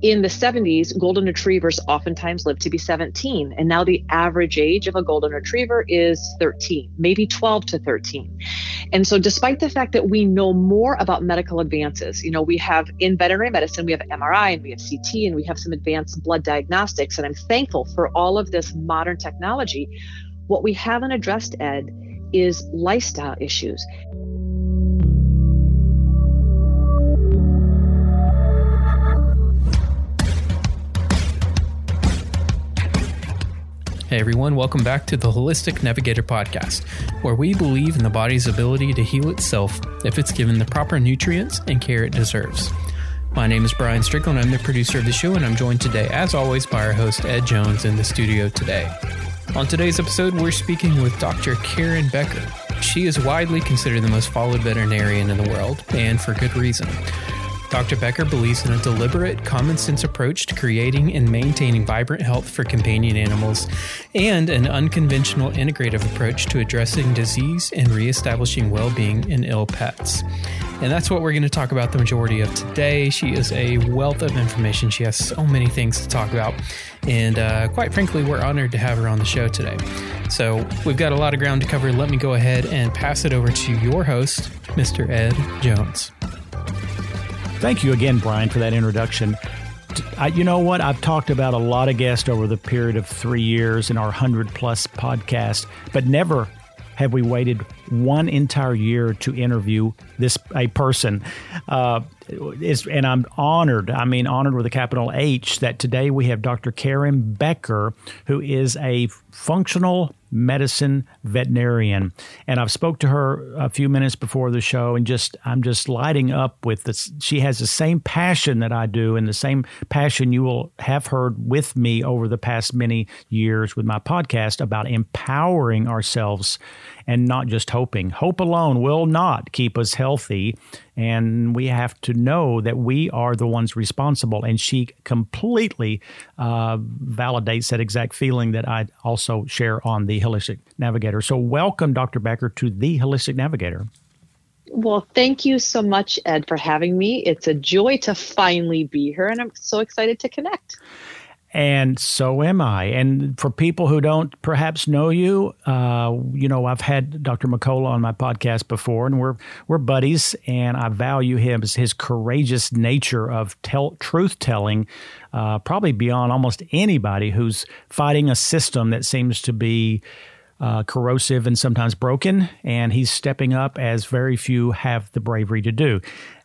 in the 70s, golden retrievers oftentimes lived to be 17, and now the average age of a golden retriever is 13, maybe 12 to 13. And so, despite the fact that we know more about medical advances, you know, we have in veterinary medicine, we have MRI and we have CT and we have some advanced blood diagnostics, and I'm thankful for all of this modern technology. What we haven't addressed, Ed, is lifestyle issues. Hey everyone, welcome back to the Holistic Navigator podcast, where we believe in the body's ability to heal itself if it's given the proper nutrients and care it deserves. My name is Brian Strickland, I'm the producer of the show, and I'm joined today, as always, by our host Ed Jones in the studio today. On today's episode, we're speaking with Dr. Karen Becker. She is widely considered the most followed veterinarian in the world, and for good reason. Dr. Becker believes in a deliberate, common sense approach to creating and maintaining vibrant health for companion animals and an unconventional integrative approach to addressing disease and reestablishing well being in ill pets. And that's what we're going to talk about the majority of today. She is a wealth of information. She has so many things to talk about. And uh, quite frankly, we're honored to have her on the show today. So we've got a lot of ground to cover. Let me go ahead and pass it over to your host, Mr. Ed Jones. Thank you again, Brian, for that introduction. I, you know what? I've talked about a lot of guests over the period of three years in our 100 plus podcast, but never have we waited one entire year to interview this a person. Uh, and I'm honored, I mean, honored with a capital H, that today we have Dr. Karen Becker, who is a functional medicine veterinarian. And i've spoke to her a few minutes before the show and just i'm just lighting up with this. She has the same passion that i do and the same passion you will have heard with me over the past many years with my podcast about empowering ourselves and not just hoping hope alone will not keep us healthy and we have to know that we are the ones responsible. And she completely uh, validates that exact feeling that I also share on the Holistic Navigator. So, welcome, Dr. Becker, to the Holistic Navigator. Well, thank you so much, Ed, for having me. It's a joy to finally be here, and I'm so excited to connect and so am I. And for people who don't perhaps know you, uh, you know, I've had Dr. McCullough on my podcast before, and we're we're buddies, and I value him as his courageous nature of tell, truth telling, uh, probably beyond almost anybody who's fighting a system that seems to be. Uh, corrosive and sometimes broken, and he's stepping up as very few have the bravery to do.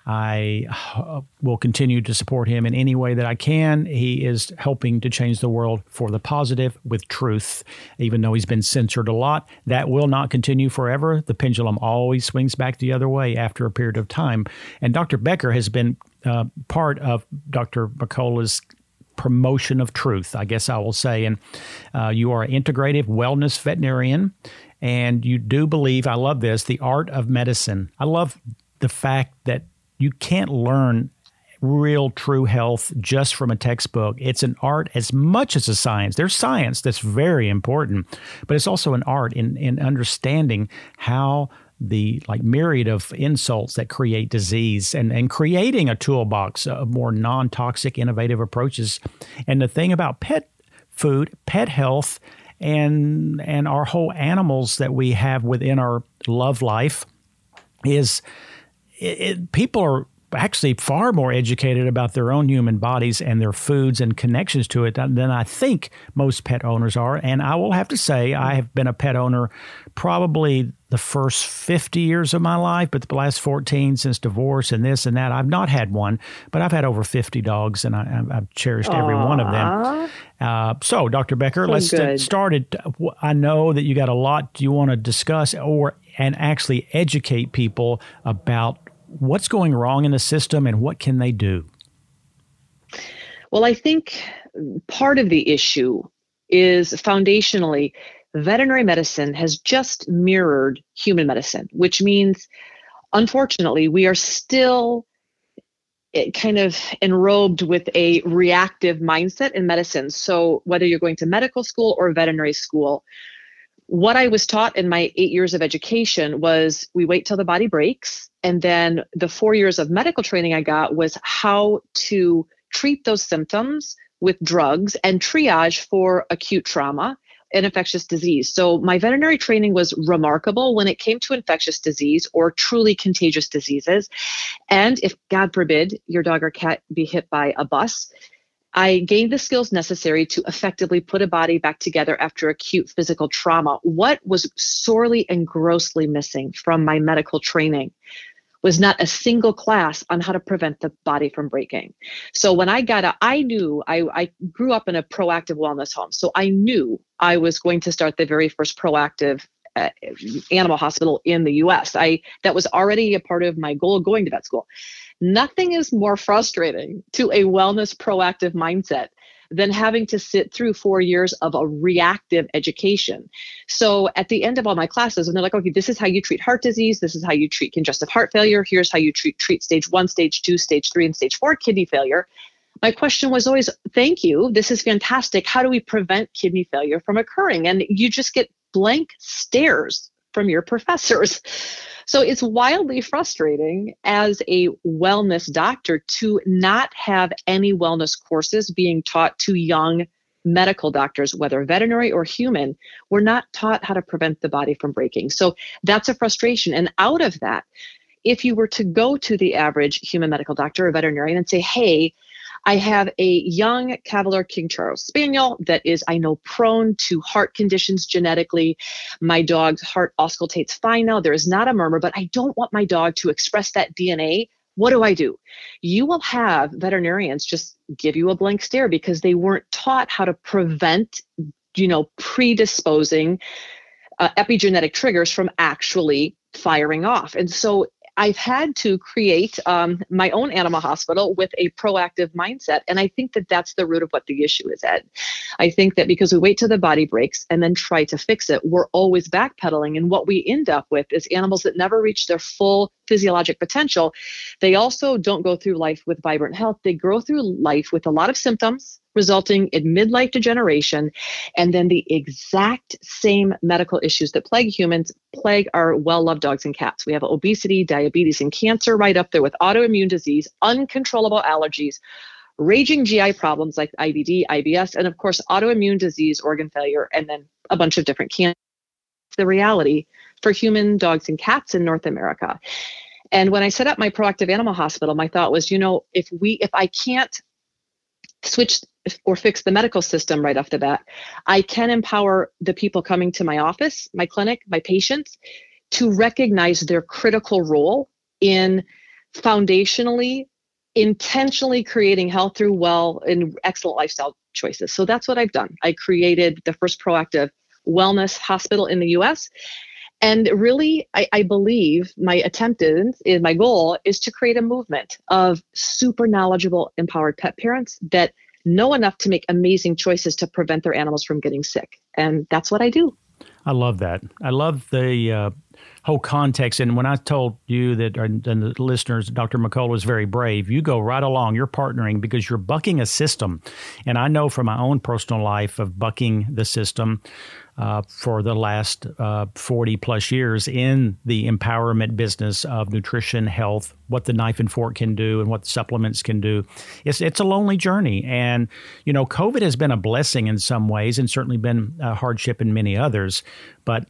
I uh, will continue to support him in any way that I can. He is helping to change the world for the positive with truth, even though he's been censored a lot. That will not continue forever. The pendulum always swings back the other way after a period of time. And Dr. Becker has been uh, part of Dr. McCullough's promotion of truth, I guess I will say. And uh, you are an integrative wellness veterinarian. And you do believe, I love this, the art of medicine. I love the fact that you can't learn real true health just from a textbook. It's an art as much as a science. There's science that's very important, but it's also an art in, in understanding how the like myriad of insults that create disease and, and creating a toolbox of more non-toxic innovative approaches. And the thing about pet food, pet health, and and our whole animals that we have within our love life is it, it, people are actually far more educated about their own human bodies and their foods and connections to it than I think most pet owners are. And I will have to say, I have been a pet owner probably the first 50 years of my life, but the last 14 since divorce and this and that, I've not had one, but I've had over 50 dogs and I, have cherished Aww. every one of them. Uh, so, Dr. Becker, so let's get started. I know that you got a lot you want to discuss or and actually educate people about what's going wrong in the system and what can they do? Well, I think part of the issue is foundationally veterinary medicine has just mirrored human medicine, which means, unfortunately, we are still eh, kind of enrobed with a reactive mindset in medicine. So, whether you're going to medical school or veterinary school, what I was taught in my eight years of education was we wait till the body breaks. And then the four years of medical training I got was how to treat those symptoms with drugs and triage for acute trauma and infectious disease. So my veterinary training was remarkable when it came to infectious disease or truly contagious diseases. And if God forbid your dog or cat be hit by a bus, I gained the skills necessary to effectively put a body back together after acute physical trauma. What was sorely and grossly missing from my medical training was not a single class on how to prevent the body from breaking. So when I got out, I knew I, I grew up in a proactive wellness home. So I knew I was going to start the very first proactive Uh, animal hospital in the US. I that was already a part of my goal going to vet school. Nothing is more frustrating to a wellness proactive mindset than having to sit through four years of a reactive education. So at the end of all my classes, and they're like, okay, this is how you treat heart disease, this is how you treat congestive heart failure, here's how you treat treat stage one, stage two, stage three, and stage four kidney failure. My question was always, thank you. This is fantastic. How do we prevent kidney failure from occurring? And you just get blank stares from your professors. So it's wildly frustrating as a wellness doctor to not have any wellness courses being taught to young medical doctors, whether veterinary or human, we're not taught how to prevent the body from breaking. So that's a frustration. And out of that, if you were to go to the average human medical doctor or veterinarian and say, hey, I have a young Cavalier King Charles Spaniel that is, I know, prone to heart conditions genetically. My dog's heart auscultates fine now. There is not a murmur, but I don't want my dog to express that DNA. What do I do? You will have veterinarians just give you a blank stare because they weren't taught how to prevent, you know, predisposing uh, epigenetic triggers from actually firing off. And so I've had to create um, my own animal hospital with a proactive mindset. And I think that that's the root of what the issue is, Ed. I think that because we wait till the body breaks and then try to fix it, we're always backpedaling. And what we end up with is animals that never reach their full physiologic potential. They also don't go through life with vibrant health. They grow through life with a lot of symptoms resulting in midlife degeneration, and then the exact same medical issues that plague humans plague our well loved dogs and cats. We have obesity, diabetes, and cancer right up there with autoimmune disease, uncontrollable allergies. Raging GI problems like IBD, IBS, and of course, autoimmune disease, organ failure, and then a bunch of different cancers. The reality for human dogs and cats in North America. And when I set up my proactive animal hospital, my thought was, you know, if we if I can't switch or fix the medical system right off the bat. I can empower the people coming to my office, my clinic, my patients to recognize their critical role in foundationally, intentionally creating health through well and excellent lifestyle choices. So that's what I've done. I created the first proactive wellness hospital in the US. And really, I, I, believe my attempt is, is my goal is to create a movement of super knowledgeable, empowered pet parents that know enough to make amazing choices to prevent their animals from getting sick. And that's what I do. I love that. I love the uh, whole context. And when I told you that, and the listeners, Dr. McCullough was very brave, you go right along. You're partnering because you're bucking a system. And I know from my own personal life of bucking the system uh, for the last uh, 40 plus years in the empowerment business of nutrition, health, what the knife and fork can do, and what supplements can do. It's, it's a lonely journey. And, you know, COVID has been a blessing in some ways and certainly been a hardship in many others. But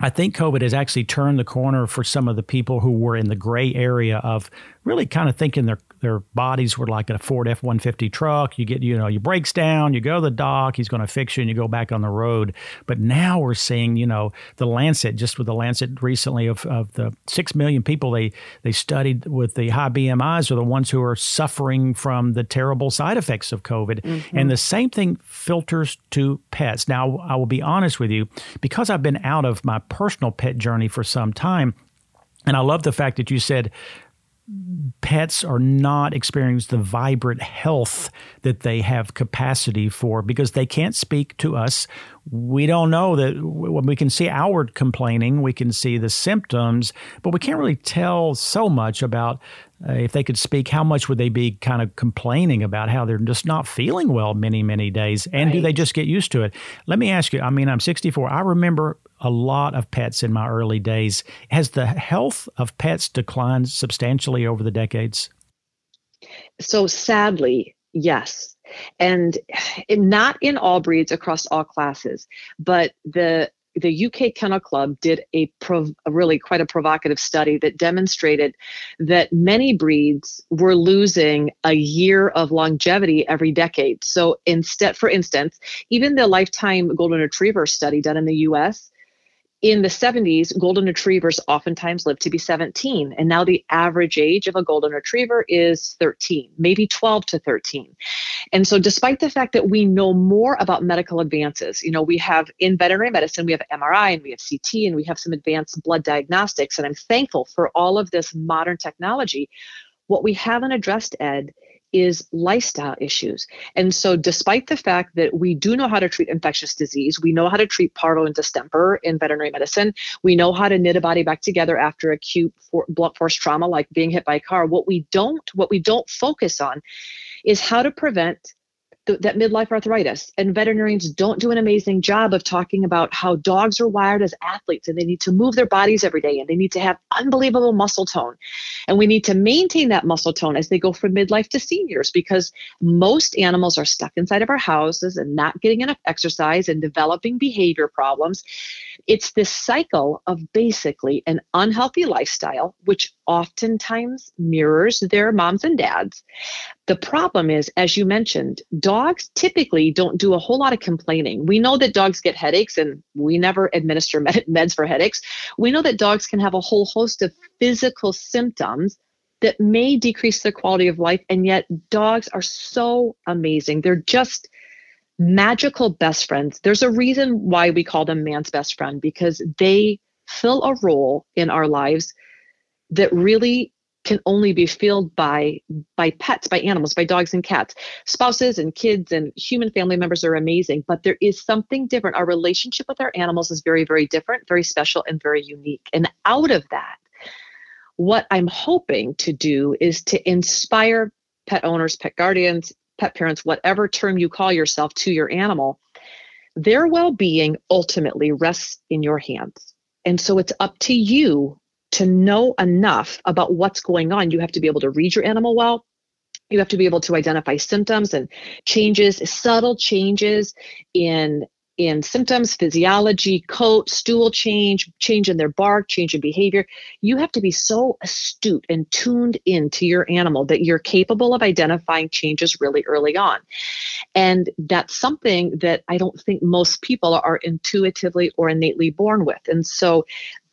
I think COVID has actually turned the corner for some of the people who were in the gray area of really kind of thinking their their bodies were like a Ford F one fifty truck. You get you know your brakes down, you go to the doc, he's going to fix you, and you go back on the road. But now we're seeing you know the Lancet just with the Lancet recently of, of the six million people they they studied with the high BMIs are the ones who are suffering from the terrible side effects of COVID, mm-hmm. and the same thing filters to pets. Now I will be honest with you because I've been out of my personal pet journey for some time. And I love the fact that you said pets are not experiencing the vibrant health that they have capacity for because they can't speak to us. We don't know that when we can see outward complaining, we can see the symptoms, but we can't really tell so much about uh, if they could speak, how much would they be kind of complaining about how they're just not feeling well many, many days? And right. do they just get used to it? Let me ask you I mean, I'm 64. I remember a lot of pets in my early days. Has the health of pets declined substantially over the decades? So sadly, Yes. And not in all breeds across all classes, but the the UK Kennel Club did a, prov- a, really quite a provocative study that demonstrated that many breeds were losing a year of longevity every decade. So instead, for instance, even the lifetime golden retriever study done in the US in the 70s, golden retrievers oftentimes lived to be 17. And now the average age of a golden retriever is 13, maybe 12 to 13. And so, despite the fact that we know more about medical advances, you know, we have in veterinary medicine, we have MRI and we have CT and we have some advanced blood diagnostics. And I'm thankful for all of this modern technology. What we haven't addressed, Ed, is lifestyle issues. And so, despite the fact that we do know how to treat infectious disease, we know how to treat parvo and distemper in veterinary medicine, we know how to knit a body back together after acute for, blunt force trauma like being hit by a car. What we don't, what we don't focus on is how to prevent th- that midlife arthritis. And veterinarians don't do an amazing job of talking about how dogs are wired as athletes and they need to move their bodies every day and they need to have unbelievable muscle tone. And we need to maintain that muscle tone as they go from midlife to seniors because most animals are stuck inside of our houses and not getting enough exercise and developing behavior problems. It's this cycle of basically an unhealthy lifestyle, which oftentimes mirrors their moms and dads. The problem is, as you mentioned, dogs typically don't do a whole lot of complaining. We know that dogs get headaches, and we never administer med- meds for headaches. We know that dogs can have a whole host of physical symptoms that may decrease their quality of life, and yet dogs are so amazing. They're just magical best friends. There's a reason why we call them man's best friend because they fill a role in our lives that really can only be filled by by pets by animals by dogs and cats. Spouses and kids and human family members are amazing but there is something different. Our relationship with our animals is very very different very special and very unique. And out of that what i'm hoping to do is to inspire pet owners pet guardians pet parents whatever term you call yourself to your animal their well-being ultimately rests in your hands. And so it's up to you to know enough about what's going on, you have to be able to read your animal well. You have to be able to identify symptoms and changes, subtle changes in in symptoms, physiology, coat, stool change, change in their bark, change in behavior. You have to be so astute and tuned into your animal that you're capable of identifying changes really early on. And that's something that I don't think most people are intuitively or innately born with. And so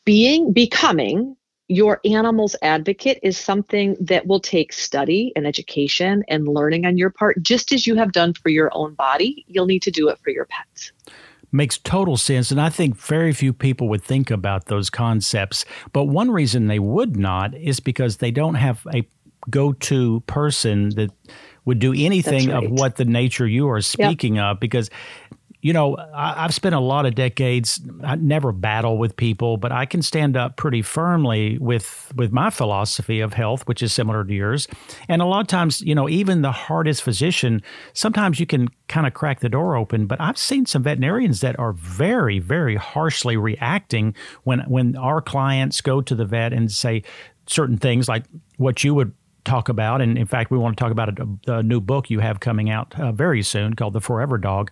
being becoming your animal's advocate is something that will take study and education and learning on your part just as you have done for your own body you'll need to do it for your pets makes total sense and i think very few people would think about those concepts but one reason they would not is because they don't have a go-to person that would do anything right. of what the nature you are speaking yep. of because you know, I, have spent a lot of decades. I never battle with people, but I can stand up pretty firmly with with my philosophy of health, which is similar to yours. And a lot of times, you know, even the hardest physician, sometimes you can kind of crack the door open. But I've seen some veterinarians that are very, very harshly reacting when when our clients go to the vet and say certain things like what you would talk about. And in fact, we want to talk about a, a new book you have coming out uh, very soon called The Forever Dog.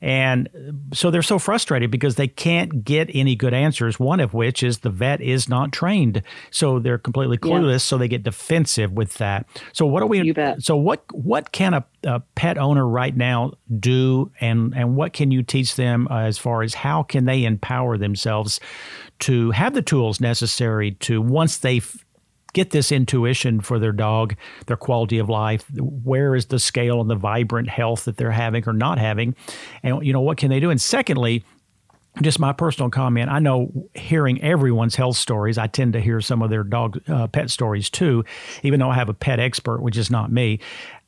And so they're so frustrated because they can't get any good answers, one of which is the vet is not trained. So they're completely clueless. Yes. So they get defensive with that. So what are we, so what, what can a, a, pet owner right now do? And, and what can you teach them uh, as far as how can they empower themselves to have the tools necessary to once they get this intuition for their dog, their quality of life. Where is the scale and the vibrant health that they're having or not having? And, you know, what can they do? And secondly, just my personal comment. I know hearing everyone's health stories, I tend to hear some of their dog uh, pet stories too, even though I have a pet expert, which is not me.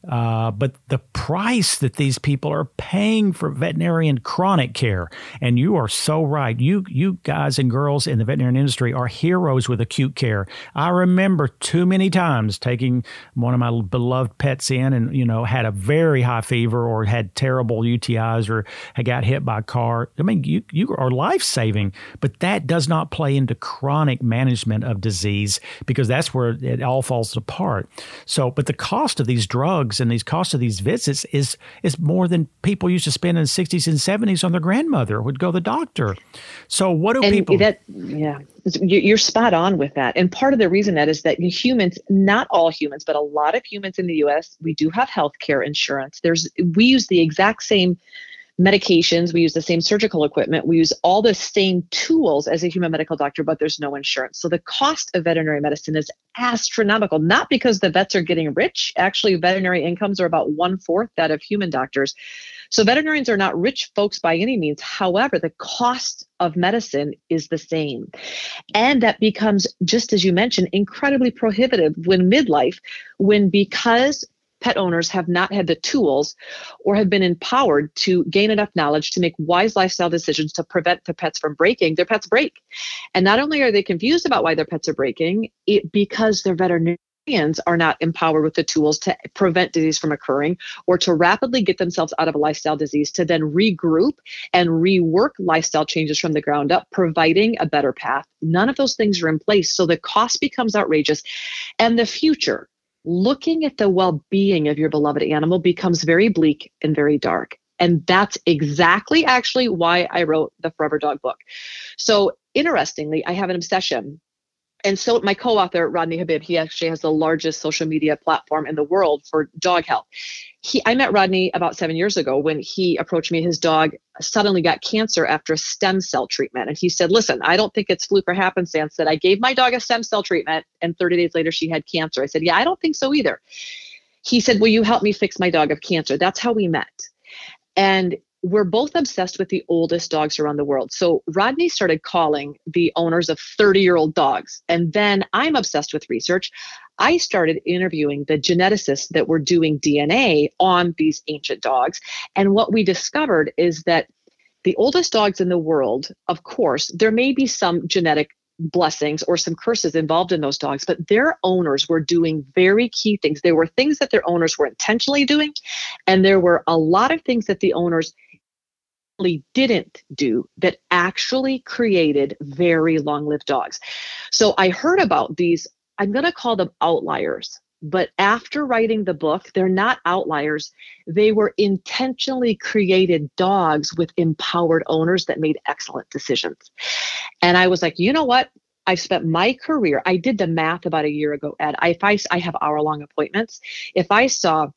Uh, but the price that these people are paying for veterinarian chronic care, and you are so right. You you guys and girls in the veterinarian industry are heroes with acute care. I remember too many times taking one of my beloved pets in, and you know had a very high fever or had terrible UTIs or had got hit by a car. I mean, you you are life saving, but that does not play into chronic management of disease because that's where it all falls apart. So, but the cost of these drugs drugs and these costs of these visits is is more than people used to spend in the 60s and 70s on their grandmother would go to the doctor. So what do and people that yeah you're spot on with that. And part of the reason that is that humans, not all humans, but a lot of humans in the US, we do have health care insurance. There's we use the exact same medications, we use the same surgical equipment, we use all the same tools as a human medical doctor, but there's no insurance. So the cost of veterinary medicine is astronomical, not because the vets are getting rich. Actually, veterinary incomes are about one fourth that of human doctors. So veterinarians are not rich folks by any means. However, the cost of medicine is the same. And that becomes, just as you mentioned, incredibly prohibitive when midlife, when because pet owners have not had the tools or have been empowered to gain enough knowledge to make wise lifestyle decisions to prevent their pets from breaking, their pets break. And not only are they confused about why their pets are breaking, it because their veterinarians are not empowered with the tools to prevent disease from occurring or to rapidly get themselves out of a lifestyle disease to then regroup and rework lifestyle changes from the ground up, providing a better path. None of those things are in place. So the cost becomes outrageous. And the future, looking at the well being of your beloved animal becomes very bleak and very dark. And that's exactly actually why I wrote the Forever Dog book. So, interestingly, I have an obsession and so my co-author Rodney Habib, he actually has the largest social media platform in the world for dog health. He, I met Rodney about seven years ago when he approached me. His dog suddenly got cancer after a stem cell treatment, and he said, "Listen, I don't think it's fluke or happenstance that I gave my dog a stem cell treatment, and 30 days later she had cancer." I said, "Yeah, I don't think so either." He said, "Will you help me fix my dog of cancer?" That's how we met. And we're both obsessed with the oldest dogs around the world. So Rodney started calling the owners of 30 year old dogs. And then I'm obsessed with research. I started interviewing the geneticists that were doing DNA on these ancient dogs. And what we discovered is that the oldest dogs in the world, of course, there may be some genetic blessings or some curses involved in those dogs, but their owners were doing very key things. There were things that their owners were intentionally doing, and there were a lot of things that the owners didn't do that actually created very long lived dogs. So I heard about these, I'm going to call them outliers. But after writing the book, they're not outliers. They were intentionally created dogs with empowered owners that made excellent decisions. And I was like, you know what? I've spent my career, I did the math about a year ago, Ed. If I, I have hour long appointments, if I saw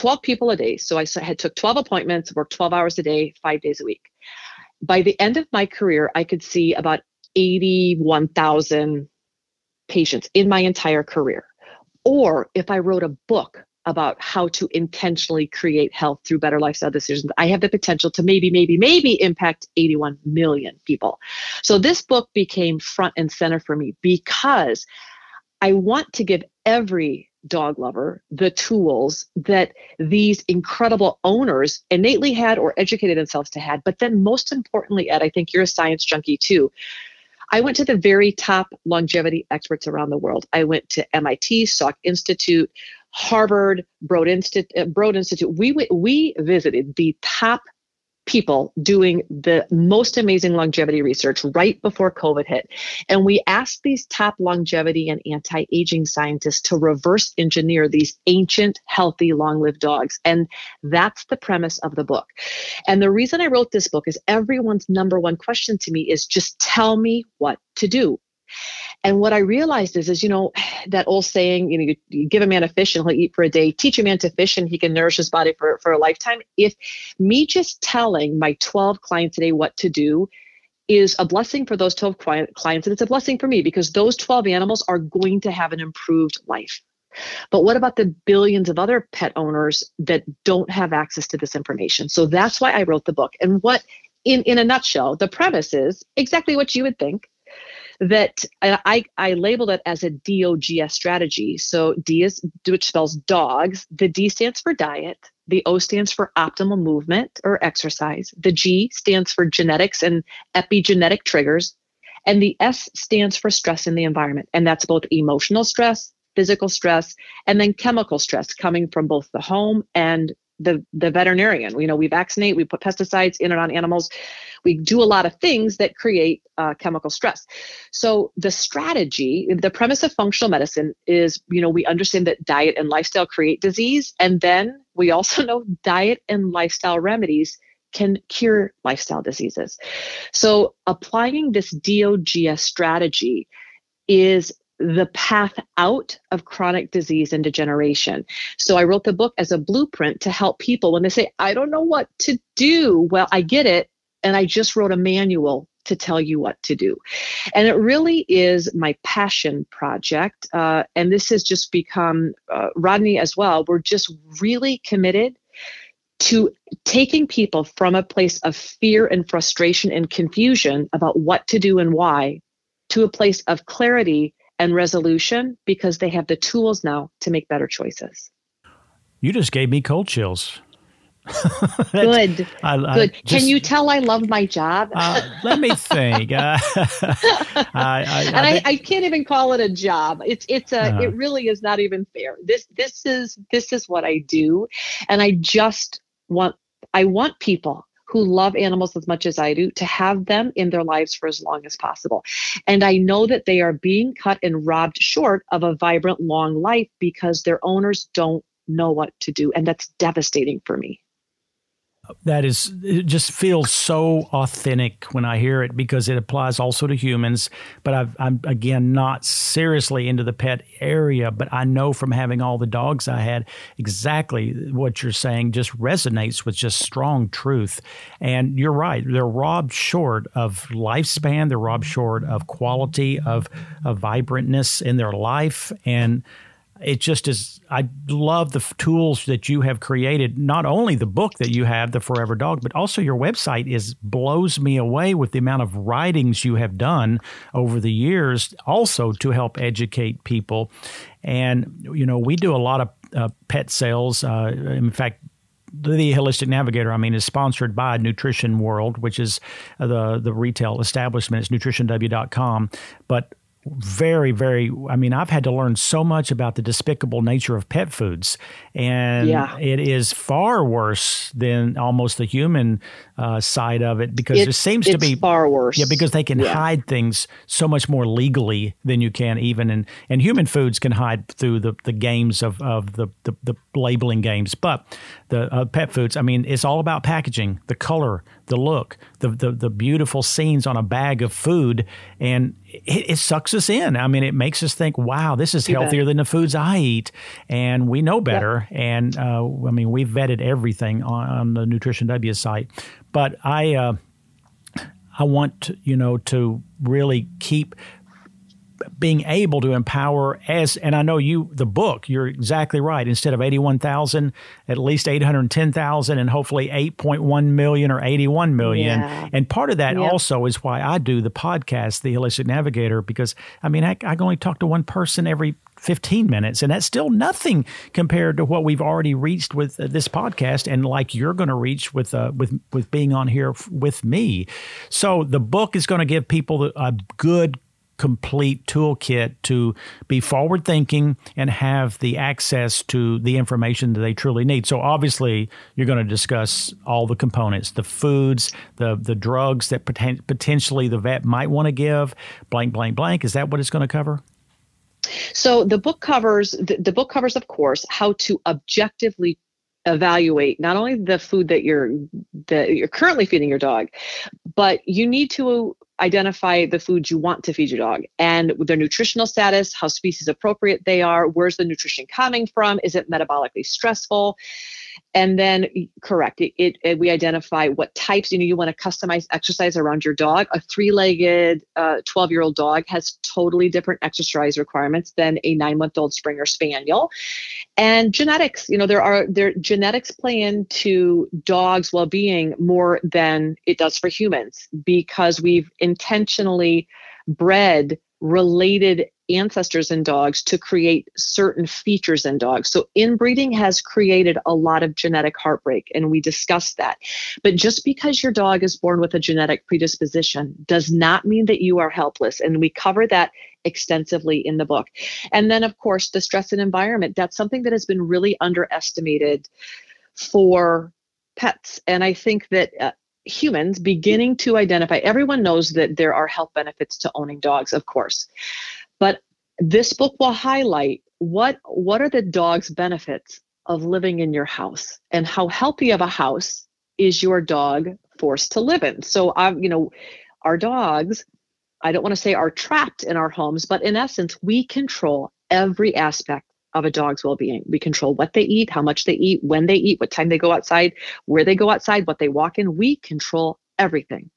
12 people a day. So I had took 12 appointments, worked 12 hours a day, five days a week. By the end of my career, I could see about 81,000 patients in my entire career. Or if I wrote a book about how to intentionally create health through better lifestyle decisions, I have the potential to maybe, maybe, maybe impact 81 million people. So this book became front and center for me because I want to give every dog lover the tools that these incredible owners innately had or educated themselves to had. But then, most importantly, Ed, I think you're a science junkie too. I went to the very top longevity experts around the world. I went to MIT, Salk Institute, Harvard, Broad Institute. Broad Institute. We we visited the top people doing the most amazing longevity research right before COVID hit. And we asked these top longevity and anti aging scientists to reverse engineer these ancient, healthy, long lived dogs. And that's the premise of the book. And the reason I wrote this book is everyone's number one question to me is just tell me what to do. And what I realized is, is you know, that old saying, you know, you, you, give a man a fish and he'll eat for a day. Teach a man to fish and he can nourish his body for for a lifetime. If me just telling my 12 clients today what to do is a blessing for those 12 clients, and it's a blessing for me because those 12 animals are going to have an improved life. But what about the billions of other pet owners that don't have access to this information? So that's why I wrote the book. And what, in, in a nutshell, the premise is exactly what you would think that I, I labeled it as a DOGS strategy. So D is which spells dogs. The D stands for diet. The O stands for optimal movement or exercise. The G stands for genetics and epigenetic triggers. And the S stands for stress in the environment. And that's both emotional stress, physical stress, and then chemical stress coming from both the home and the the veterinarian. You know, we vaccinate, we put pesticides in and on animals, we do a lot of things that create uh, chemical stress. So the strategy, the premise of functional medicine is, you know, we understand that diet and lifestyle create disease, and then we also know diet and lifestyle remedies can cure lifestyle diseases. So applying this DOGS strategy is the path out of chronic disease and degeneration. So I wrote the book as a blueprint to help people when they say, I don't know what to do. Well, I get it. And I just wrote a manual to tell you what to do. And it really is my passion project. Uh, and this has just become, uh, Rodney as well, we're just really committed to taking people from a place of fear and frustration and confusion about what to do and why to a place of clarity and resolution because they have the tools now to make better choices. You just gave me cold chills. Good. I, I Good. Just, Can you tell I love my job? uh, let me think. Uh, I, and I, I, can't even call it a job. It's it's a. Uh, it really is not even fair. This this is this is what I do, and I just want I want people who love animals as much as I do to have them in their lives for as long as possible. And I know that they are being cut and robbed short of a vibrant, long life because their owners don't know what to do. And that's devastating for me that is it just feels so authentic when I hear it because it applies also to humans. But i am again not seriously into the pet area, but I know from having all the dogs I had exactly what you're saying just resonates with just strong truth. And you're right; they're robbed short of lifespan. They're robbed short of quality of of vibrantness in their life and it just is i love the tools that you have created not only the book that you have the forever dog but also your website is blows me away with the amount of writings you have done over the years also to help educate people. And you know we do a lot of uh, pet sales uh, in fact the holistic navigator i mean is sponsored by nutrition world which is the the retail establishment. It's nutritionw.com but very, very. I mean, I've had to learn so much about the despicable nature of pet foods, and yeah. it is far worse than almost the human uh, side of it because there seems to be far worse. Yeah, because they can yeah. hide things so much more legally than you can even, and and human foods can hide through the, the games of of the, the, the labeling games, but the uh, pet foods. I mean, it's all about packaging, the color, the look, the the, the beautiful scenes on a bag of food, and it, it, sucks us in. I mean, it makes us think, wow, this is healthier than the foods I eat, and we know better. Yeah. And uh, I mean, we've vetted everything on, on the Nutrition W site, but I. Uh, I want you know to really keep being able to empower as and I know you the book you're exactly right instead of 81,000 at least 810,000 and hopefully 8.1 million or 81 million yeah. and part of that yep. also is why I do the podcast the holistic navigator because I mean I, I only talk to one person every 15 minutes and that's still nothing compared to what we've already reached with uh, this podcast and like you're going to reach with uh, with with being on here f- with me so the book is going to give people a good complete toolkit to be forward thinking and have the access to the information that they truly need. So obviously, you're going to discuss all the components, the foods, the the drugs that poten- potentially the vet might want to give, blank blank blank. Is that what it's going to cover? So the book covers the, the book covers of course how to objectively evaluate not only the food that you're that you're currently feeding your dog but you need to identify the foods you want to feed your dog and their nutritional status, how species appropriate they are, where's the nutrition coming from, is it metabolically stressful? And then correct it, it, it, we identify what types you know you want to customize exercise around your dog. A three-legged 12 uh, year old dog has totally different exercise requirements than a nine month old springer spaniel. And genetics you know there are there genetics play into dogs well-being more than it does for humans because we've intentionally bred related ancestors in dogs to create certain features in dogs. So inbreeding has created a lot of genetic heartbreak, and we discussed that. But just because your dog is born with a genetic predisposition does not mean that you are helpless. And we cover that extensively in the book. And then, of course, the stress and environment. That's something that has been really underestimated for pets. And I think that uh, humans beginning to identify, everyone knows that there are health benefits to owning dogs, of course. But this book will highlight what what are the dog's benefits of living in your house and how healthy of a house is your dog forced to live in. So I you know our dogs I don't want to say are trapped in our homes, but in essence we control every aspect of a dog's well-being. We control what they eat, how much they eat, when they eat, what time they go outside, where they go outside, what they walk in. We control everything.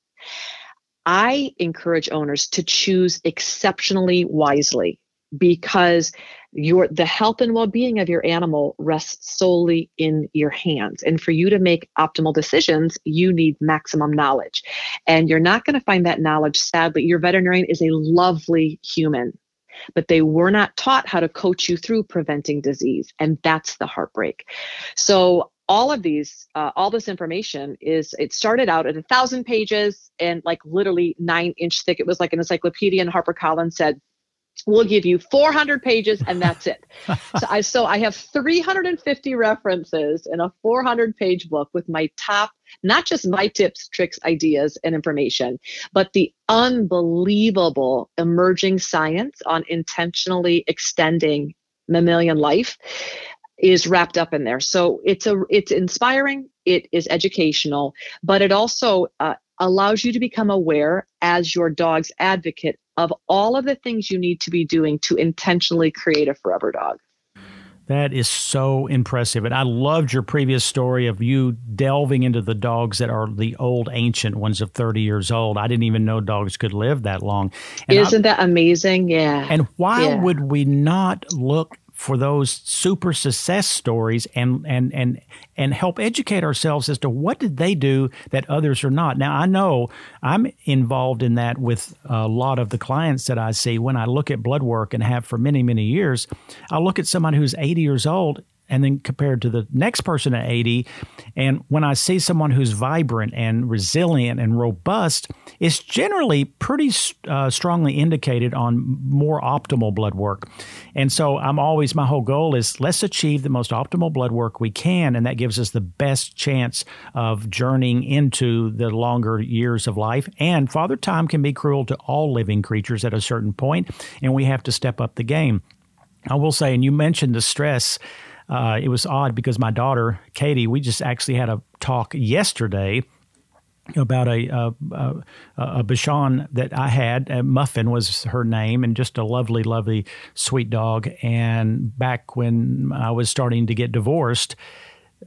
I encourage owners to choose exceptionally wisely because your the health and well-being of your animal rests solely in your hands and for you to make optimal decisions you need maximum knowledge and you're not going to find that knowledge sadly your veterinarian is a lovely human but they were not taught how to coach you through preventing disease. And that's the heartbreak. So, all of these, uh, all this information is, it started out at a thousand pages and like literally nine inch thick. It was like an encyclopedia, and HarperCollins said, we'll give you 400 pages and that's it. So i so i have 350 references in a 400 page book with my top not just my tips tricks ideas and information but the unbelievable emerging science on intentionally extending mammalian life is wrapped up in there. So it's a it's inspiring it is educational but it also uh, allows you to become aware as your dog's advocate of all of the things you need to be doing to intentionally create a forever dog. That is so impressive. And I loved your previous story of you delving into the dogs that are the old ancient ones of 30 years old. I didn't even know dogs could live that long. And Isn't I, that amazing? Yeah. And why yeah. would we not look for those super success stories and and and and help educate ourselves as to what did they do that others are not. Now I know I'm involved in that with a lot of the clients that I see when I look at blood work and have for many many years. I'll look at someone who's 80 years old and then compared to the next person at 80. And when I see someone who's vibrant and resilient and robust, it's generally pretty uh, strongly indicated on more optimal blood work. And so I'm always, my whole goal is let's achieve the most optimal blood work we can. And that gives us the best chance of journeying into the longer years of life. And Father Time can be cruel to all living creatures at a certain point, and we have to step up the game. I will say, and you mentioned the stress uh, it was odd because my daughter Katie, we just actually had a talk yesterday about a a, a, a Bichon that I had. Muffin was her name, and just a lovely, lovely, sweet dog. And back when I was starting to get divorced.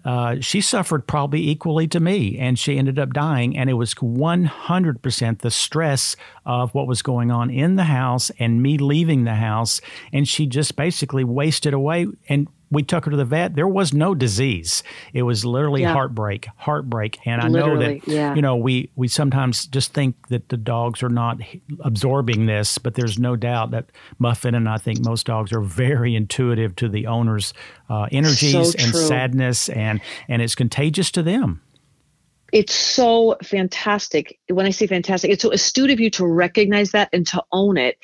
Uh, she suffered probably equally to me, and she ended up dying. And it was 100% the stress of what was going on in the house and me leaving the house. And she just basically wasted away. And we took her to the vet. There was no disease. It was literally yeah. heartbreak, heartbreak. And I literally, know that yeah. you know we we sometimes just think that the dogs are not absorbing this, but there's no doubt that Muffin and I think most dogs are very intuitive to the owner's uh, energies so and sadness, and and it's contagious to them it's so fantastic. When I say fantastic, it's so astute of you to recognize that and to own it.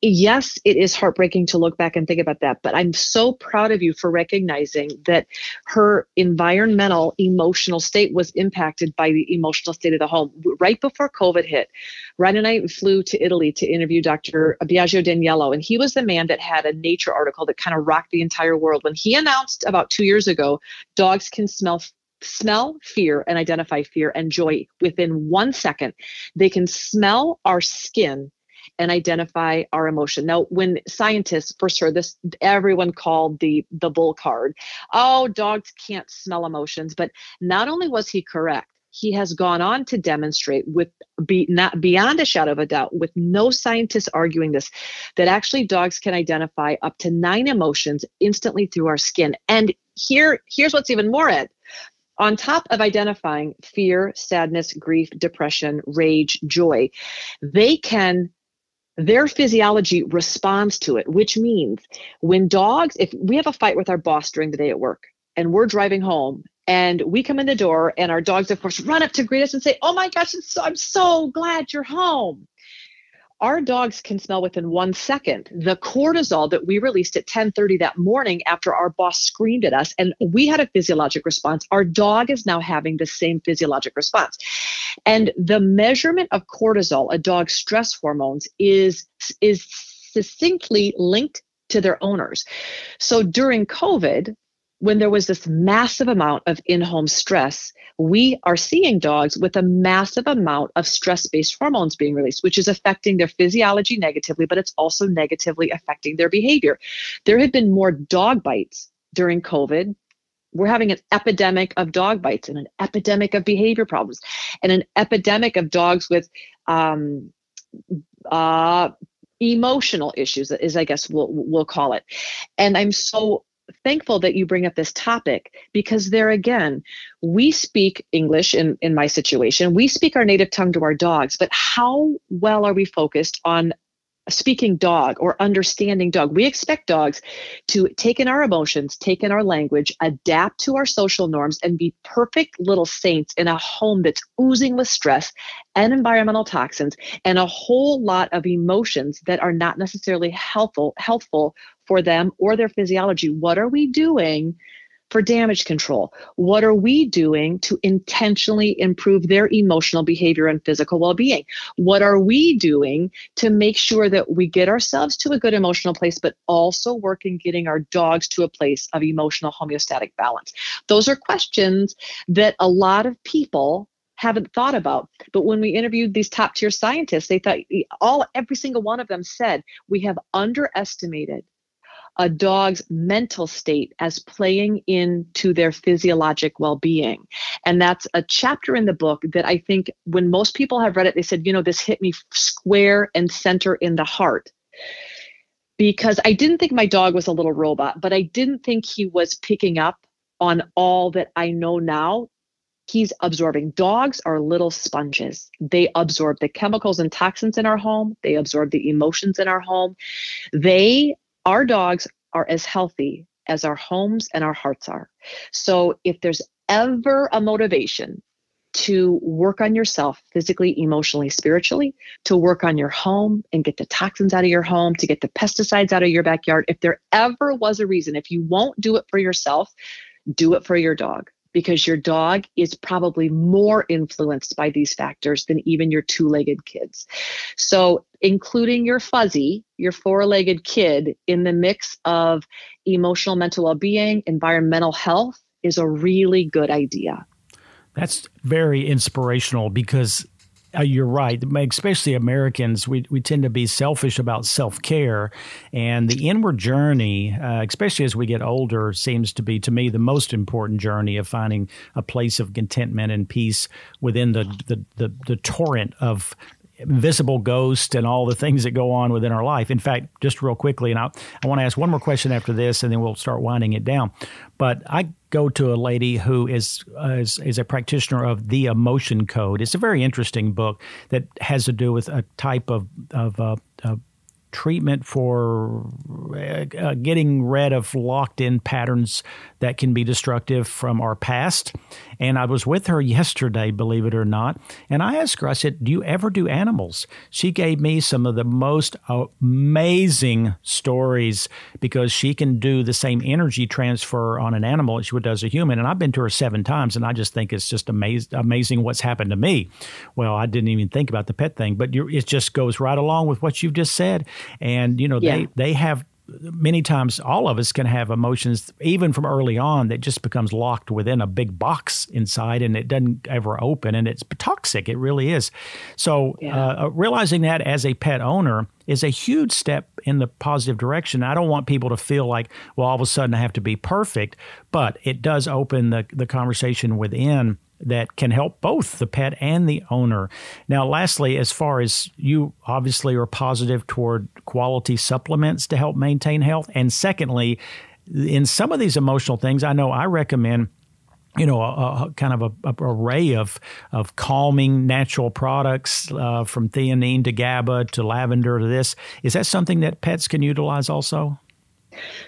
Yes, it is heartbreaking to look back and think about that, but I'm so proud of you for recognizing that her environmental, emotional state was impacted by the emotional state of the home. Right before COVID hit, Ryan and I flew to Italy to interview Dr. Biagio D'Aniello, and he was the man that had a nature article that kind of rocked the entire world. When he announced about two years ago, dogs can smell smell fear and identify fear and joy within one second. They can smell our skin and identify our emotion. Now, when scientists first heard this, everyone called the the bull card. Oh, dogs can't smell emotions. But not only was he correct, he has gone on to demonstrate with be, not beyond a shadow of a doubt with no scientists arguing this that actually dogs can identify up to nine emotions instantly through our skin and here here's what's even more ed on top of identifying fear, sadness, grief, depression, rage, joy, they can their physiology responds to it, which means when dogs, if we have a fight with our boss during the day at work and we're driving home and we come in the door and our dogs, of course, run up to greet us and say, Oh my gosh, I'm so glad you're home. Our dogs can smell within one second. The cortisol that we released at 10:30 that morning after our boss screamed at us and we had a physiologic response. Our dog is now having the same physiologic response. And the measurement of cortisol a dog's stress hormones is is succinctly linked to their owners. So during covid when there was this massive amount of in home stress, we are seeing dogs with a massive amount of stress based hormones being released, which is affecting their physiology negatively, but it's also negatively affecting their behavior. There have been more dog bites during COVID. We're having an epidemic of dog bites and an epidemic of behavior problems and an epidemic of dogs with um, uh, emotional issues, is I guess we'll, we'll call it. And I'm so thankful that you bring up this topic because there again, we speak English in, in my situation. We speak our native tongue to our dogs, but how well are we focused on speaking dog or understanding dog. We expect dogs to take in our emotions, take in our language, adapt to our social norms, and be perfect little saints in a home that's oozing with stress and environmental toxins and a whole lot of emotions that are not necessarily helpful helpful for them or their physiology. What are we doing for damage control? What are we doing to intentionally improve their emotional behavior and physical well being? What are we doing to make sure that we get ourselves to a good emotional place, but also work in getting our dogs to a place of emotional homeostatic balance? Those are questions that a lot of people haven't thought about. But when we interviewed these top tier scientists, they thought all every single one of them said we have underestimated a dog's mental state as playing into their physiologic well being. And that's a chapter in the book that I think when most people have read it, they said, you know, this hit me square and center in the heart. Because I didn't think my dog was a little robot, but I didn't think he was picking up on all that I know now he's absorbing. Dogs are little sponges. They absorb the chemicals and toxins in our home, they absorb the emotions in our home. They our dogs are as healthy as our homes and our hearts are. So if there's ever a motivation to work on yourself physically, emotionally, spiritually, to work on your home and get the toxins out of your home, to get the pesticides out of your backyard. If there ever was a reason, if you won't do it for yourself, do it for your dog because your dog is probably more influenced by these factors than even your two legged kids. So, including your fuzzy, your four legged kid in the mix of emotional, mental well being, environmental health is a really good idea. That's very inspirational because uh, you're right. Especially Americans, we, we tend to be selfish about self care. And the inward journey, uh, especially as we get older, seems to be, to me, the most important journey of finding a place of contentment and peace within the, the, the, the torrent of invisible ghost and all the things that go on within our life. In fact, just real quickly, and I, I want to ask one more question after this, and then we'll start winding it down. But I go to a lady who is, uh, is, is a practitioner of the Emotion Code. It's a very interesting book that has to do with a type of of uh, uh, treatment for uh, getting rid of locked in patterns that can be destructive from our past. And I was with her yesterday, believe it or not. And I asked her, I said, Do you ever do animals? She gave me some of the most amazing stories because she can do the same energy transfer on an animal as she does a human. And I've been to her seven times, and I just think it's just amaz- amazing what's happened to me. Well, I didn't even think about the pet thing, but it just goes right along with what you've just said. And, you know, yeah. they, they have many times all of us can have emotions even from early on that just becomes locked within a big box inside and it doesn't ever open and it's toxic. It really is. So yeah. Uh, uh, realizing that as a pet owner is a huge step in the positive direction. I don't want people to feel like well all of a sudden i have to be perfect but it does open the, the conversation within that can help both the pet and the owner. Now, lastly, as far as you obviously are positive toward quality supplements to help maintain health. And secondly, in some of these emotional things, I know I recommend you know, a, a kind of a, a, array of of calming natural products uh, from theanine to GABA to lavender to this. Is that something that pets can utilize also?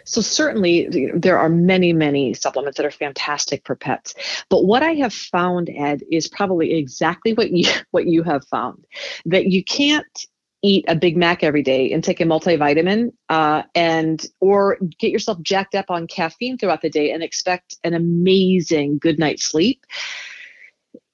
So certainly there are many, many supplements that are fantastic for pets. But what I have found, Ed, is probably exactly what you what you have found. That you can't eat a Big Mac every day and take a multivitamin, uh, and or get yourself jacked up on caffeine throughout the day and expect an amazing good night's sleep.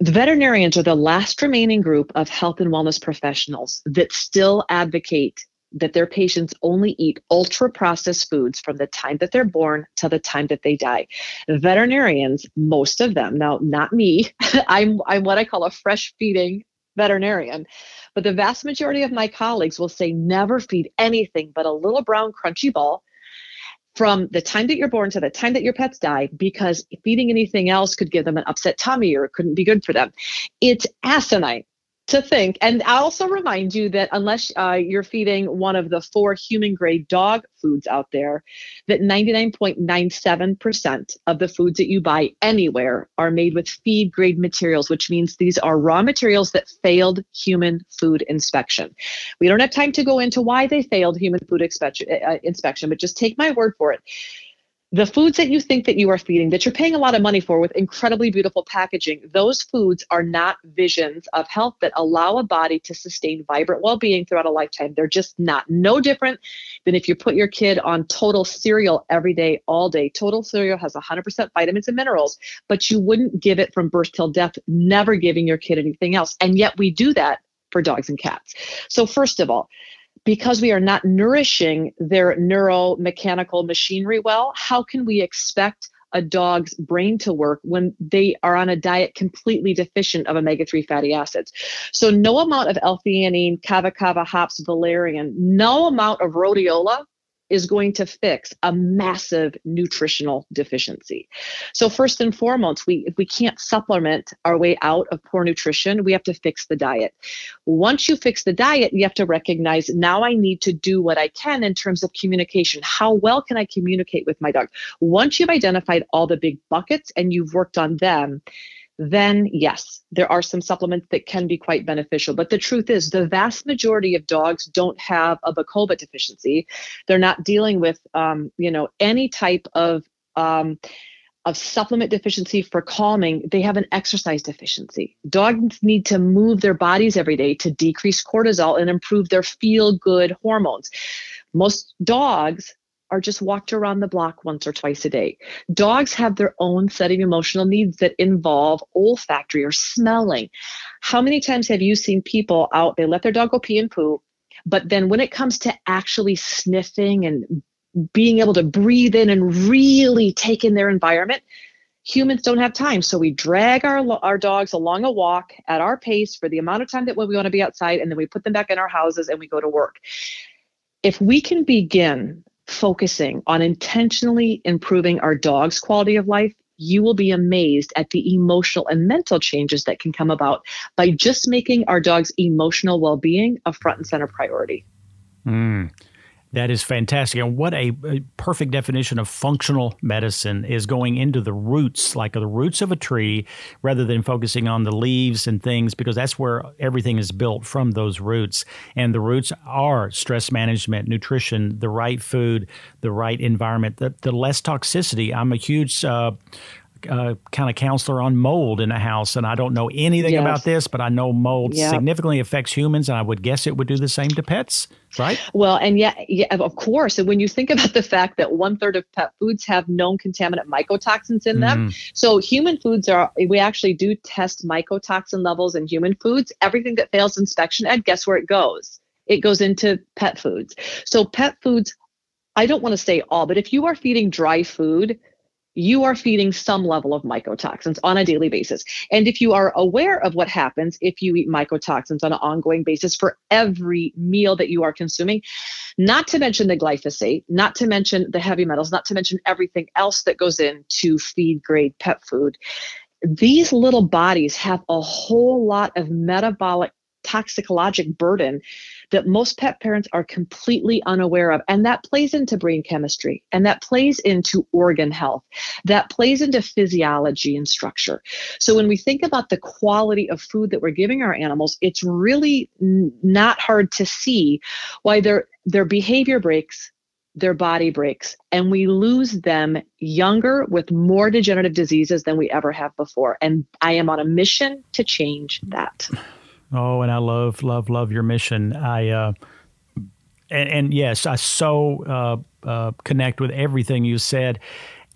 The veterinarians are the last remaining group of health and wellness professionals that still advocate that their patients only eat ultra processed foods from the time that they're born to the time that they die. Veterinarians, most of them, now not me, I'm I'm what I call a fresh feeding veterinarian, but the vast majority of my colleagues will say never feed anything but a little brown crunchy ball from the time that you're born to the time that your pets die because feeding anything else could give them an upset tummy or it couldn't be good for them. It's asinine to think. And I also remind you that unless uh, you're feeding one of the four human grade dog foods out there, that 99.97% of the foods that you buy anywhere are made with feed grade materials, which means these are raw materials that failed human food inspection. We don't have time to go into why they failed human food uh, inspection but just take my word for it the foods that you think that you are feeding that you're paying a lot of money for with incredibly beautiful packaging those foods are not visions of health that allow a body to sustain vibrant well-being throughout a lifetime. They're just not. No different than if you put your kid on total cereal every day all day. Total cereal has 100% vitamins and minerals but you wouldn't give it from birth till death never giving your kid anything else. And yet we do that for dogs and cats. So first of all because we are not nourishing their neuromechanical machinery well, how can we expect a dog's brain to work when they are on a diet completely deficient of omega-3 fatty acids. So no amount of L-theanine, kava kava, hops, valerian, no amount of rhodiola is going to fix a massive nutritional deficiency. So first and foremost, we if we can't supplement our way out of poor nutrition, we have to fix the diet. Once you fix the diet, you have to recognize now I need to do what I can in terms of communication. How well can I communicate with my dog? Once you've identified all the big buckets and you've worked on them, then yes, there are some supplements that can be quite beneficial. But the truth is, the vast majority of dogs don't have a Bacopa deficiency. They're not dealing with, um, you know, any type of um, of supplement deficiency for calming. They have an exercise deficiency. Dogs need to move their bodies every day to decrease cortisol and improve their feel good hormones. Most dogs are just walked around the block once or twice a day. Dogs have their own set of emotional needs that involve olfactory or smelling. How many times have you seen people out, they let their dog go pee and poo, but then when it comes to actually sniffing and being able to breathe in and really take in their environment, humans don't have time. So we drag our, our dogs along a walk at our pace for the amount of time that we want to be outside, and then we put them back in our houses and we go to work. If we can begin focusing on intentionally improving our dog's quality of life, you will be amazed at the emotional and mental changes that can come about by just making our dog's emotional well being a front and center priority. Mm. That is fantastic. And what a, a, perfect definition of functional medicine is going into the roots, like the roots of a tree, rather than focusing on the leaves and things, because that's where everything is built from those roots. And the roots are stress management, nutrition, the right food, the right environment, the, the less toxicity. I'm a huge uh, uh, kind of counselor on mold in a house, and I don't know anything yes. about this, but I know mold yep. significantly affects humans, and I would guess it would do the same to pets, right? Well, and yeah, yeah, of course. And when you think about the fact that one third of pet foods have known contaminant mycotoxins in them, mm. so human foods are we actually do test mycotoxin levels in human foods. Everything that fails inspection, and guess where it goes? It goes into pet foods. So pet foods. I don't want to say all, but if you are feeding dry food, you are feeding some level of mycotoxins on a daily basis. And if you are aware of what happens if you eat mycotoxins on an ongoing basis for every meal that you are consuming, not to mention the glyphosate, not to mention the heavy metals, not to mention everything else that goes into feed grade pet food, these little bodies have a whole lot of metabolic toxicologic burden that most pet parents are completely unaware of. And that plays into brain chemistry and that plays into organ health, that plays into physiology and structure. So when we think about the quality of food that we're giving our animals, it's really n- not hard to see why their their behavior breaks their body breaks and we lose them younger with more degenerative diseases than we ever have before and i am on a mission to change that Oh, and I love, love, love your mission. I, uh, and, and yes, I so uh, uh, connect with everything you said.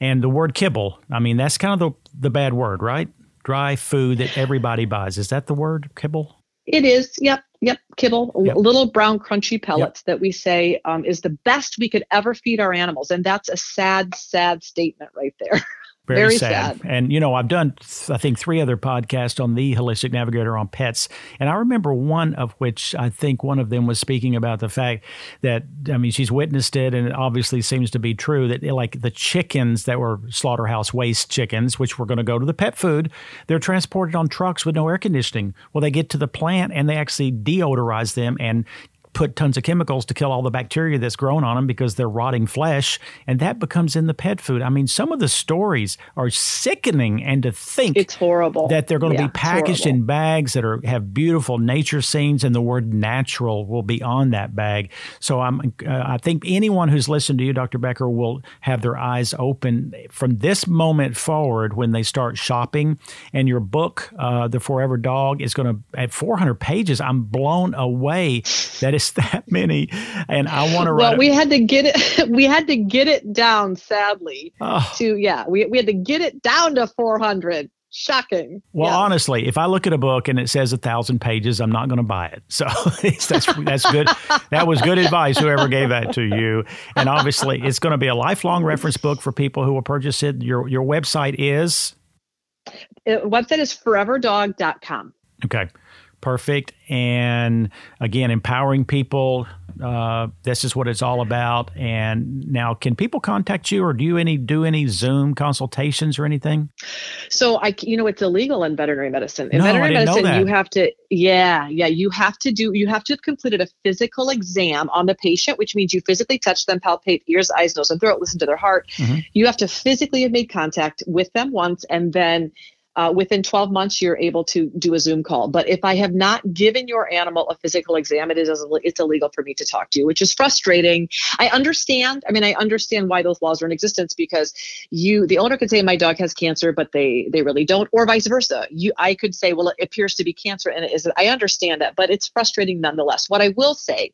And the word kibble, I mean, that's kind of the, the bad word, right? Dry food that everybody buys. Is that the word, kibble? It is. Yep. Yep. Kibble, yep. little brown crunchy pellets yep. that we say um, is the best we could ever feed our animals. And that's a sad, sad statement right there. Very, Very sad. sad. And, you know, I've done, I think, three other podcasts on the Holistic Navigator on pets. And I remember one of which I think one of them was speaking about the fact that, I mean, she's witnessed it and it obviously seems to be true that, like, the chickens that were slaughterhouse waste chickens, which were going to go to the pet food, they're transported on trucks with no air conditioning. Well, they get to the plant and they actually deodorize them and put tons of chemicals to kill all the bacteria that's grown on them because they're rotting flesh, and that becomes in the pet food. I mean, some of the stories are sickening, and to think it's horrible that they're going to yeah, be packaged in bags that are have beautiful nature scenes, and the word natural will be on that bag. So I'm, uh, I think anyone who's listened to you, Dr. Becker, will have their eyes open from this moment forward when they start shopping. And your book, uh, The Forever Dog, is going to at 400 pages. I'm blown away that it's that many, and I want to. Well, we had to get it. We had to get it down. Sadly, oh. to yeah, we we had to get it down to 400 shocking. Well, yeah. honestly, if I look at a book and it says a thousand pages, I'm not going to buy it. So that's that's good. that was good advice. Whoever gave that to you, and obviously, it's going to be a lifelong reference book for people who will purchase it. Your your website is. It, uh, website is foreverdog.com. Okay perfect. And again, empowering people. Uh, this is what it's all about. And now, can people contact you, or do you any do any Zoom consultations or anything? So I, you know, it's illegal in veterinary medicine. In no, veterinary I didn't medicine, you have to, yeah, yeah, you have to do, you have to have completed a physical exam on the patient, which means you physically touch them, palpate ears, eyes, nose, and throat, listen to their heart. Mm-hmm. You have to physically have made contact with them once, and then uh, within 12 months you're able to do a zoom call. But if i have not given your animal a physical exam it is it's illegal for me to talk to you which is frustrating. I understand i mean i understand why those laws are in existence because you the owner could say my dog has cancer but they they really don't or vice versa. You i could say well it appears to be cancer and it isn't i understand that but it's frustrating nonetheless. What i will say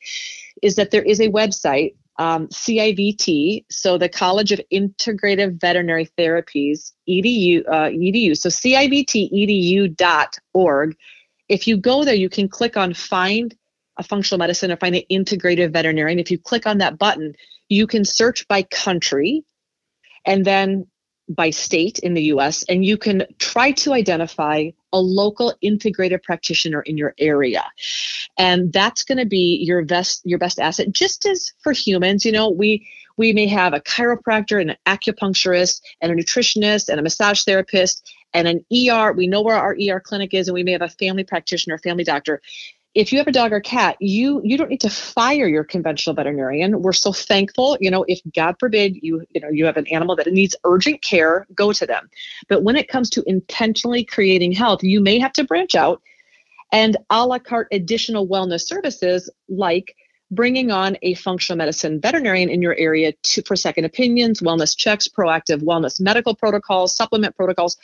is that there is a website um, CIVT, so the College of Integrative Veterinary Therapies, edu, uh, edu. So CIVTEDU.org. If you go there, you can click on Find a Functional Medicine or find an Integrative Veterinarian. If you click on that button, you can search by country and then by state in the US, and you can try to identify a local integrative practitioner in your area. And that's going to be your best your best asset. Just as for humans, you know, we we may have a chiropractor and an acupuncturist and a nutritionist and a massage therapist and an ER. We know where our ER clinic is, and we may have a family practitioner, family doctor if you have a dog or cat, you you don't need to fire your conventional veterinarian. We're so thankful, you know, if God forbid you you know you have an animal that needs urgent care, go to them. But when it comes to intentionally creating health, you may have to branch out and a la carte additional wellness services like bringing on a functional medicine veterinarian in your area to, for second opinions, wellness checks, proactive wellness medical protocols, supplement protocols,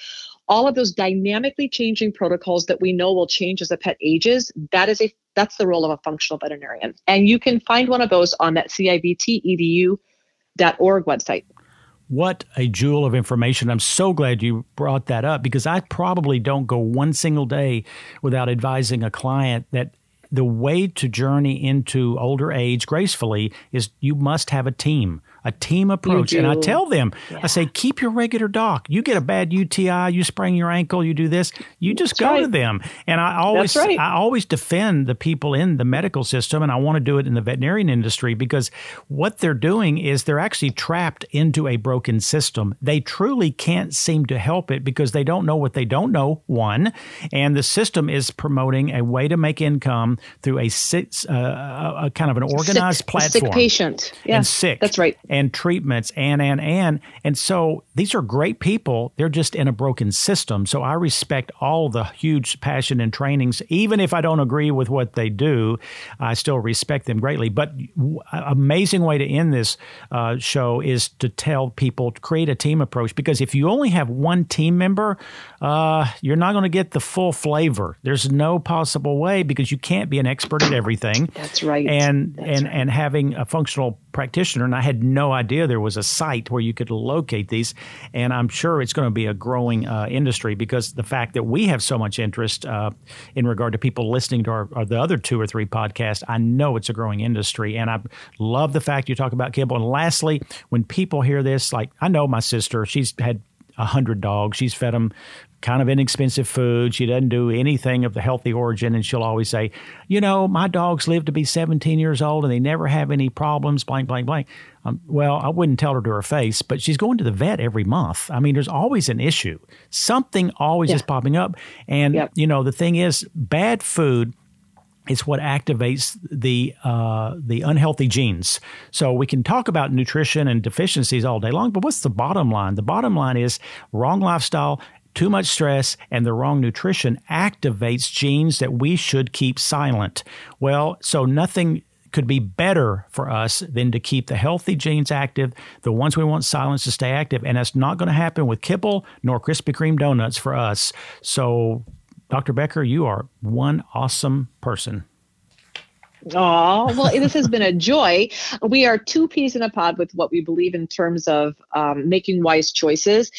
all of those dynamically changing protocols that we know will change as a pet ages that is a that's the role of a functional veterinarian. And you can find one of those on that civtedu.org website. What a jewel of information. I'm so glad you brought that up because I probably don't go one single day without advising a client that the way to journey into older age gracefully is you must have a team a team approach. And I tell them, yeah. I say, keep your regular doc. You get a bad UTI, you sprain your ankle, you do this, you just That's go right. to them. And I always, right. I always defend the people in the medical system, and I want to do it in the veterinarian industry because what they're doing is they're actually trapped into a broken system. They truly can't seem to help it because they don't know what they don't know. One, and the system is promoting a way to make income through a, uh, a kind of an organized sick, platform. sick patient, yeah, and sick. That's right and treatments and and and and so these are great people. They're just in a broken system. So I respect all the huge passion and trainings, even if I don't agree with what they do. I still respect them greatly. But amazing way to end this uh, show is to tell people to create a team approach because if you only have one team member, uh, you're not going to get the full flavor. There's no possible way because you can't be an expert at everything. That's right. And That's and right. and having a functional practitioner, and I had no idea there was a site where you could locate these. And I'm sure it's going to be a growing uh, industry because the fact that we have so much interest uh, in regard to people listening to our, our, the other two or three podcasts, I know it's a growing industry. And I love the fact you talk about kibble. And lastly, when people hear this, like I know my sister, she's had a hundred dogs. She's fed them kind of inexpensive food. She doesn't do anything of the healthy origin. And she'll always say, you know, my dogs live to be 17 years old and they never have any problems, blank, blank, blank. Um, well, I wouldn't tell her to her face, but she's going to the vet every month. I mean, there's always an issue. Something always yeah. is popping up. And, yep. you know, the thing is, bad food it's what activates the uh, the unhealthy genes. So we can talk about nutrition and deficiencies all day long, but what's the bottom line? The bottom line is wrong lifestyle too much stress and the wrong nutrition activates genes that we should keep silent. Well, so nothing could be better for us than to keep the healthy genes active, the ones we want silenced to stay active. And that's not going to happen with kibble nor Krispy Kreme donuts for us. So, Dr. Becker, you are one awesome person. Oh, well, this has been a joy. We are two peas in a pod with what we believe in terms of um, making wise choices.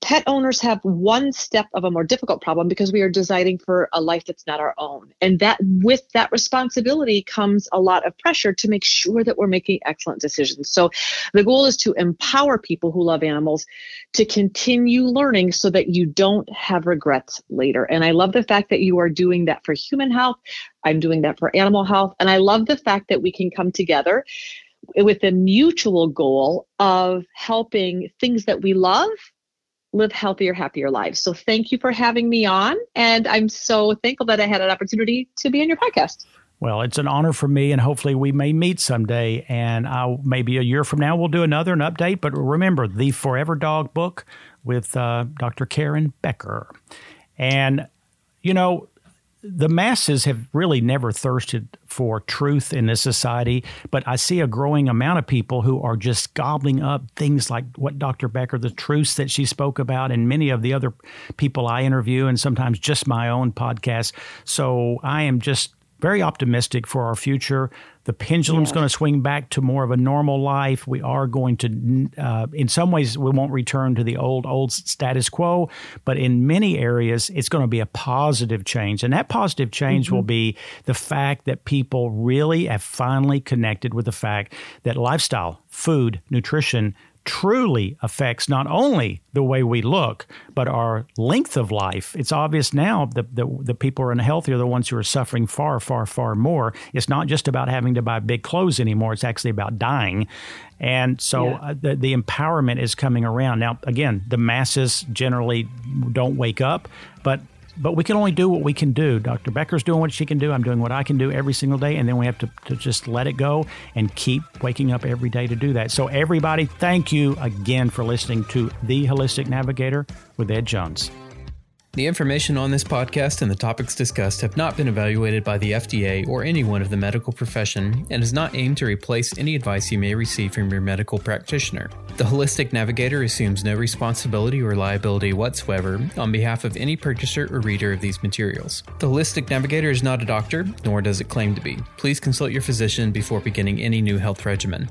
Pet owners have one step of a more difficult problem because we are designing for a life that's not our own. And that with that responsibility comes a lot of pressure to make sure that we're making excellent decisions. So the goal is to empower people who love animals to continue learning so that you don't have regrets later. And I love the fact that you are doing that for human health. I'm doing that for animal health. And I love the fact that we can come together with a mutual goal of helping things that we love live healthier, happier lives. So thank you for having me on. And I'm so thankful that I had an opportunity to be on your podcast. Well, it's an honor for me, and hopefully we may meet someday. And I'll, maybe a year from now we'll do another an update. But remember, the Forever Dog book with uh, Dr. Karen Becker. And, you know, the masses have really never thirsted for truth in this society, but I see a growing amount of people who are just gobbling up things like what Dr. Becker, the truths that she spoke about, and many of the other people I interview, and sometimes just my own podcast. So I am just very optimistic for our future. The pendulum's yeah. going to swing back to more of a normal life. We are going to, uh, in some ways, we won't return to the old, old status quo, but in many areas, it's going to be a positive change. And that positive change mm-hmm. will be the fact that people really have finally connected with the fact that lifestyle, food, nutrition, truly affects not only the way we look, but our length of life. It's obvious now that the, the people who are unhealthy are the ones who are suffering far, far, far more. It's not just about having to buy big clothes anymore, it's actually about dying. And so yeah. uh, the, the empowerment is coming around. Now, again, the masses generally don't wake up, but but we can only do what we can do. Dr. Becker's doing what she can do. I'm doing what I can do every single day. And then we have to, to just let it go and keep waking up every day to do that. So, everybody, thank you again for listening to The Holistic Navigator with Ed Jones. The information on this podcast and the topics discussed have not been evaluated by the FDA or anyone of the medical profession and is not aimed to replace any advice you may receive from your medical practitioner. The Holistic Navigator assumes no responsibility or liability whatsoever on behalf of any purchaser or reader of these materials. The Holistic Navigator is not a doctor, nor does it claim to be. Please consult your physician before beginning any new health regimen.